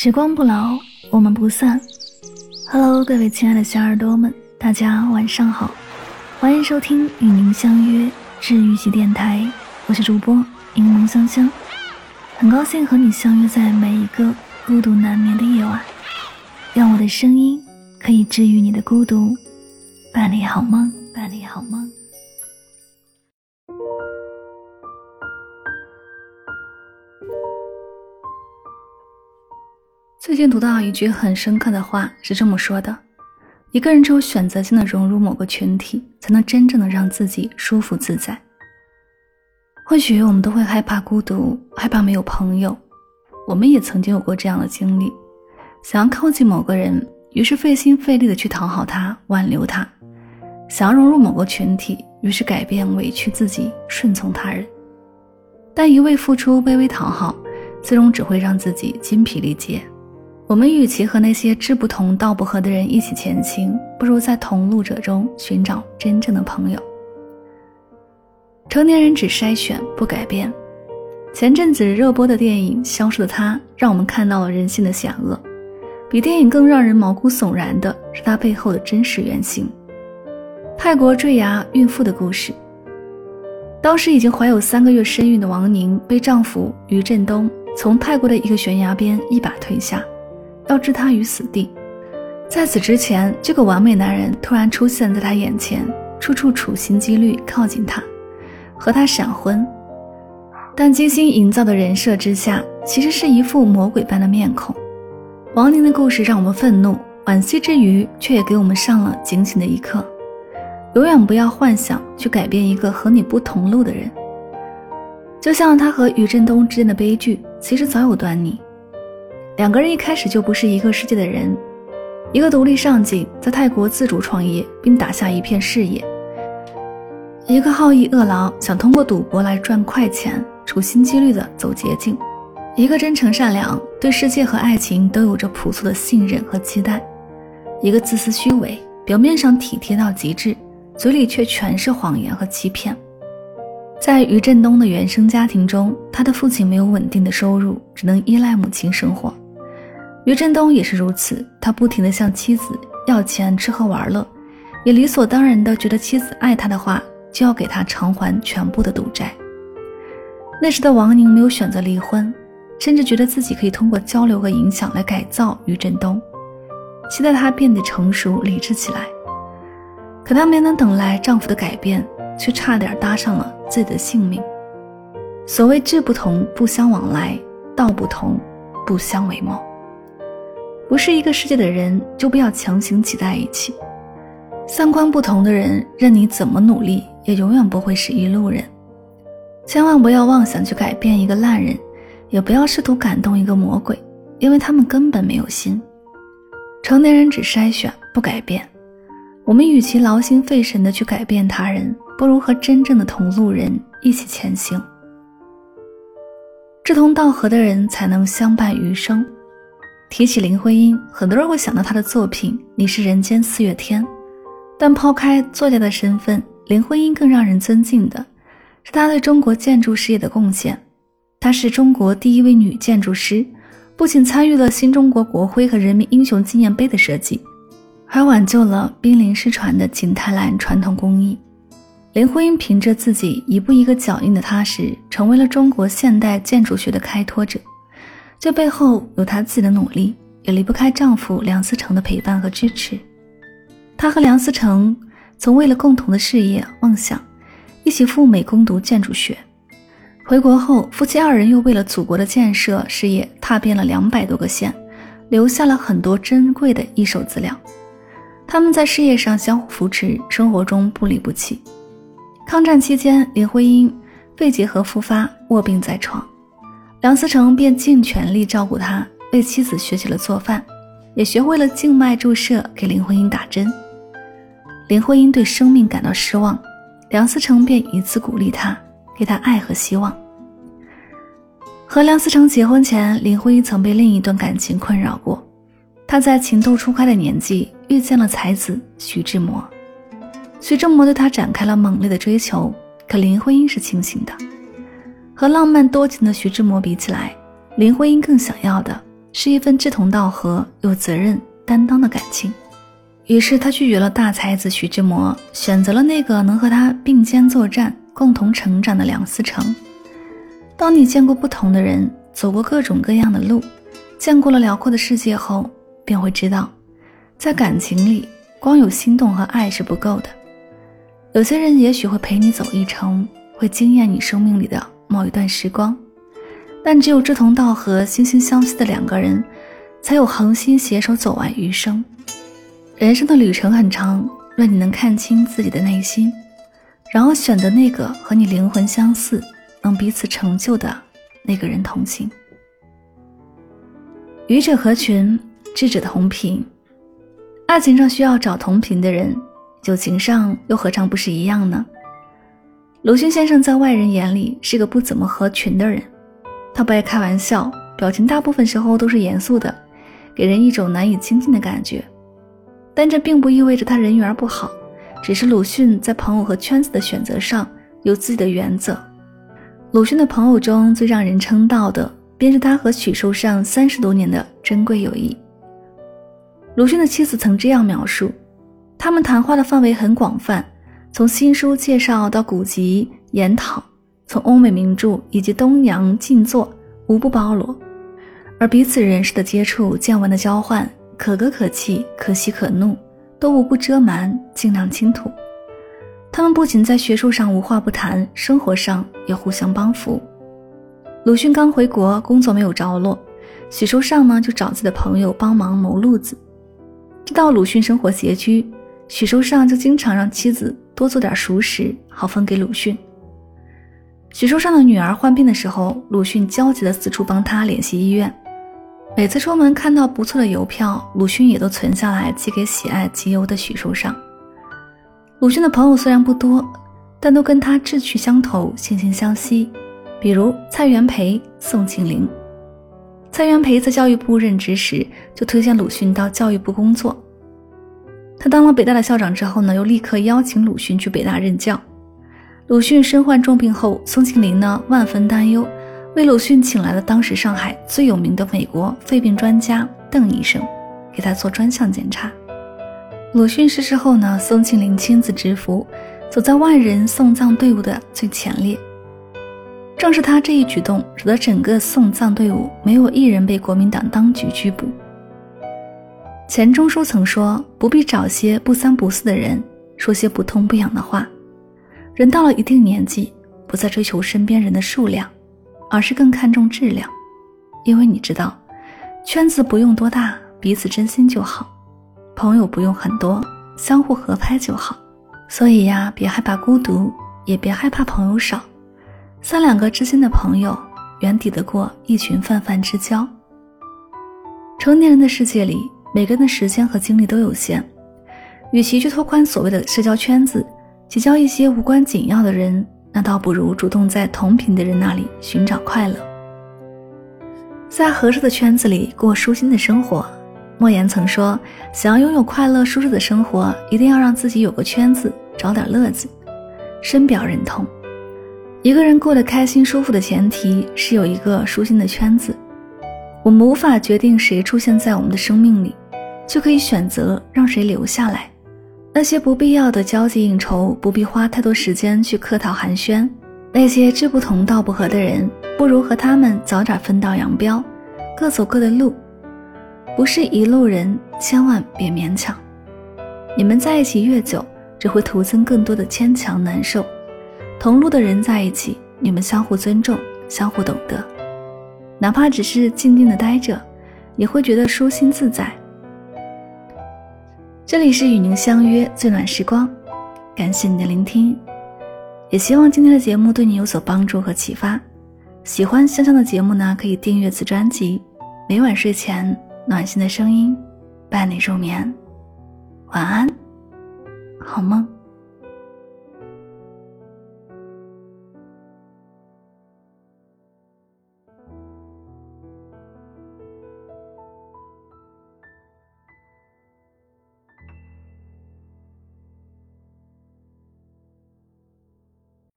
时光不老，我们不散。Hello，各位亲爱的小耳朵们，大家晚上好，欢迎收听与您相约治愈系电台，我是主播柠檬香香，很高兴和你相约在每一个孤独难眠的夜晚，让我的声音可以治愈你的孤独，伴你好梦，伴你好梦。最近读到一句很深刻的话，是这么说的：一个人只有选择性的融入某个群体，才能真正的让自己舒服自在。或许我们都会害怕孤独，害怕没有朋友。我们也曾经有过这样的经历，想要靠近某个人，于是费心费力的去讨好他、挽留他；想要融入某个群体，于是改变、委屈自己、顺从他人。但一味付出、卑微讨好，最终只会让自己筋疲力竭。我们与其和那些志不同道不合的人一起前行，不如在同路者中寻找真正的朋友。成年人只筛选不改变。前阵子热播的电影《消失的她》，让我们看到了人性的险恶。比电影更让人毛骨悚然的是它背后的真实原型——泰国坠崖孕妇的故事。当时已经怀有三个月身孕的王宁，被丈夫于振东从泰国的一个悬崖边一把推下。要置他于死地，在此之前，这个完美男人突然出现在他眼前，处处处心积虑靠近他，和他闪婚。但精心营造的人设之下，其实是一副魔鬼般的面孔。王宁的故事让我们愤怒、惋惜之余，却也给我们上了警醒的一课：永远不要幻想去改变一个和你不同路的人。就像他和于振东之间的悲剧，其实早有端倪。两个人一开始就不是一个世界的人，一个独立上进，在泰国自主创业并打下一片事业；一个好逸恶劳，想通过赌博来赚快钱，处心积虑的走捷径；一个真诚善良，对世界和爱情都有着朴素的信任和期待；一个自私虚伪，表面上体贴到极致，嘴里却全是谎言和欺骗。在于振东的原生家庭中，他的父亲没有稳定的收入，只能依赖母亲生活。于振东也是如此，他不停地向妻子要钱吃喝玩乐，也理所当然地觉得妻子爱他的话就要给他偿还全部的赌债。那时的王宁没有选择离婚，甚至觉得自己可以通过交流和影响来改造于振东，期待他变得成熟理智起来。可她没能等来丈夫的改变，却差点搭上了自己的性命。所谓志不同不相往来，道不同不相为谋。不是一个世界的人，就不要强行挤在一起。三观不同的人，任你怎么努力，也永远不会是一路人。千万不要妄想去改变一个烂人，也不要试图感动一个魔鬼，因为他们根本没有心。成年人只筛选不改变。我们与其劳心费神的去改变他人，不如和真正的同路人一起前行。志同道合的人才能相伴余生。提起林徽因，很多人会想到她的作品《你是人间四月天》，但抛开作家的身份，林徽因更让人尊敬的是她对中国建筑事业的贡献。她是中国第一位女建筑师，不仅参与了新中国国徽和人民英雄纪念碑的设计，还挽救了濒临失传的景泰蓝传统工艺。林徽因凭着自己一步一个脚印的踏实，成为了中国现代建筑学的开拓者。这背后有她自己的努力，也离不开丈夫梁思成的陪伴和支持。她和梁思成曾为了共同的事业梦想，一起赴美攻读建筑学。回国后，夫妻二人又为了祖国的建设事业踏遍了两百多个县，留下了很多珍贵的一手资料。他们在事业上相互扶持，生活中不离不弃。抗战期间，林徽因肺结核复发，卧病在床。梁思成便尽全力照顾他，为妻子学起了做饭，也学会了静脉注射给林徽因打针。林徽因对生命感到失望，梁思成便一次鼓励她，给她爱和希望。和梁思成结婚前，林徽因曾被另一段感情困扰过。她在情窦初开的年纪遇见了才子徐志摩，徐志摩对她展开了猛烈的追求，可林徽因是清醒的。和浪漫多情的徐志摩比起来，林徽因更想要的是一份志同道合、有责任担当的感情。于是他拒绝了大才子徐志摩，选择了那个能和他并肩作战、共同成长的梁思成。当你见过不同的人，走过各种各样的路，见过了辽阔的世界后，便会知道，在感情里，光有心动和爱是不够的。有些人也许会陪你走一程，会惊艳你生命里的某一段时光，但只有志同道合、惺惺相惜的两个人，才有恒心携手走完余生。人生的旅程很长，愿你能看清自己的内心，然后选择那个和你灵魂相似、能彼此成就的那个人同行。愚者合群，智者同频。爱情上需要找同频的人，友情上又何尝不是一样呢？鲁迅先生在外人眼里是个不怎么合群的人，他不爱开玩笑，表情大部分时候都是严肃的，给人一种难以亲近的感觉。但这并不意味着他人缘不好，只是鲁迅在朋友和圈子的选择上有自己的原则。鲁迅的朋友中最让人称道的，便是他和许寿裳三十多年的珍贵友谊。鲁迅的妻子曾这样描述：他们谈话的范围很广泛，从新书介绍到古籍研讨，从欧美名著以及东洋静坐，无不包罗。而彼此人士的接触、见闻的交换。可歌可泣，可喜可怒，都无不遮瞒，尽量倾吐。他们不仅在学术上无话不谈，生活上也互相帮扶。鲁迅刚回国，工作没有着落，许寿裳呢就找自己的朋友帮忙谋路子。知道鲁迅生活拮据，许寿裳就经常让妻子多做点熟食，好分给鲁迅。许寿裳的女儿患病的时候，鲁迅焦急地四处帮她联系医院。每次出门看到不错的邮票，鲁迅也都存下来寄给喜爱集邮的许寿裳。鲁迅的朋友虽然不多，但都跟他志趣相投、惺惺相惜。比如蔡元培、宋庆龄。蔡元培在教育部任职时，就推荐鲁迅到教育部工作。他当了北大的校长之后呢，又立刻邀请鲁迅去北大任教。鲁迅身患重病后，宋庆龄呢万分担忧。为鲁迅请来了当时上海最有名的美国肺病专家邓医生，给他做专项检查。鲁迅逝世后呢，宋庆龄亲自执符，走在万人送葬队伍的最前列。正是他这一举动，使得整个送葬队伍没有一人被国民党当局拘捕。钱钟书曾说：“不必找些不三不四的人，说些不痛不痒的话。人到了一定年纪，不再追求身边人的数量。”而是更看重质量，因为你知道，圈子不用多大，彼此真心就好；朋友不用很多，相互合拍就好。所以呀，别害怕孤独，也别害怕朋友少。三两个知心的朋友，远抵得过一群泛泛之交。成年人的世界里，每个人的时间和精力都有限，与其去拓宽所谓的社交圈子，结交一些无关紧要的人。那倒不如主动在同频的人那里寻找快乐，在合适的圈子里过舒心的生活。莫言曾说：“想要拥有快乐舒适的生活，一定要让自己有个圈子，找点乐子。”深表认同。一个人过得开心舒服的前提是有一个舒心的圈子。我们无法决定谁出现在我们的生命里，就可以选择让谁留下来。那些不必要的交际应酬，不必花太多时间去客套寒暄。那些志不同道不合的人，不如和他们早点分道扬镳，各走各的路。不是一路人，千万别勉强。你们在一起越久，只会徒增更多的牵强难受。同路的人在一起，你们相互尊重，相互懂得，哪怕只是静静的待着，也会觉得舒心自在。这里是与您相约最暖时光，感谢你的聆听，也希望今天的节目对你有所帮助和启发。喜欢香香的节目呢，可以订阅此专辑。每晚睡前，暖心的声音伴你入眠，晚安，好梦。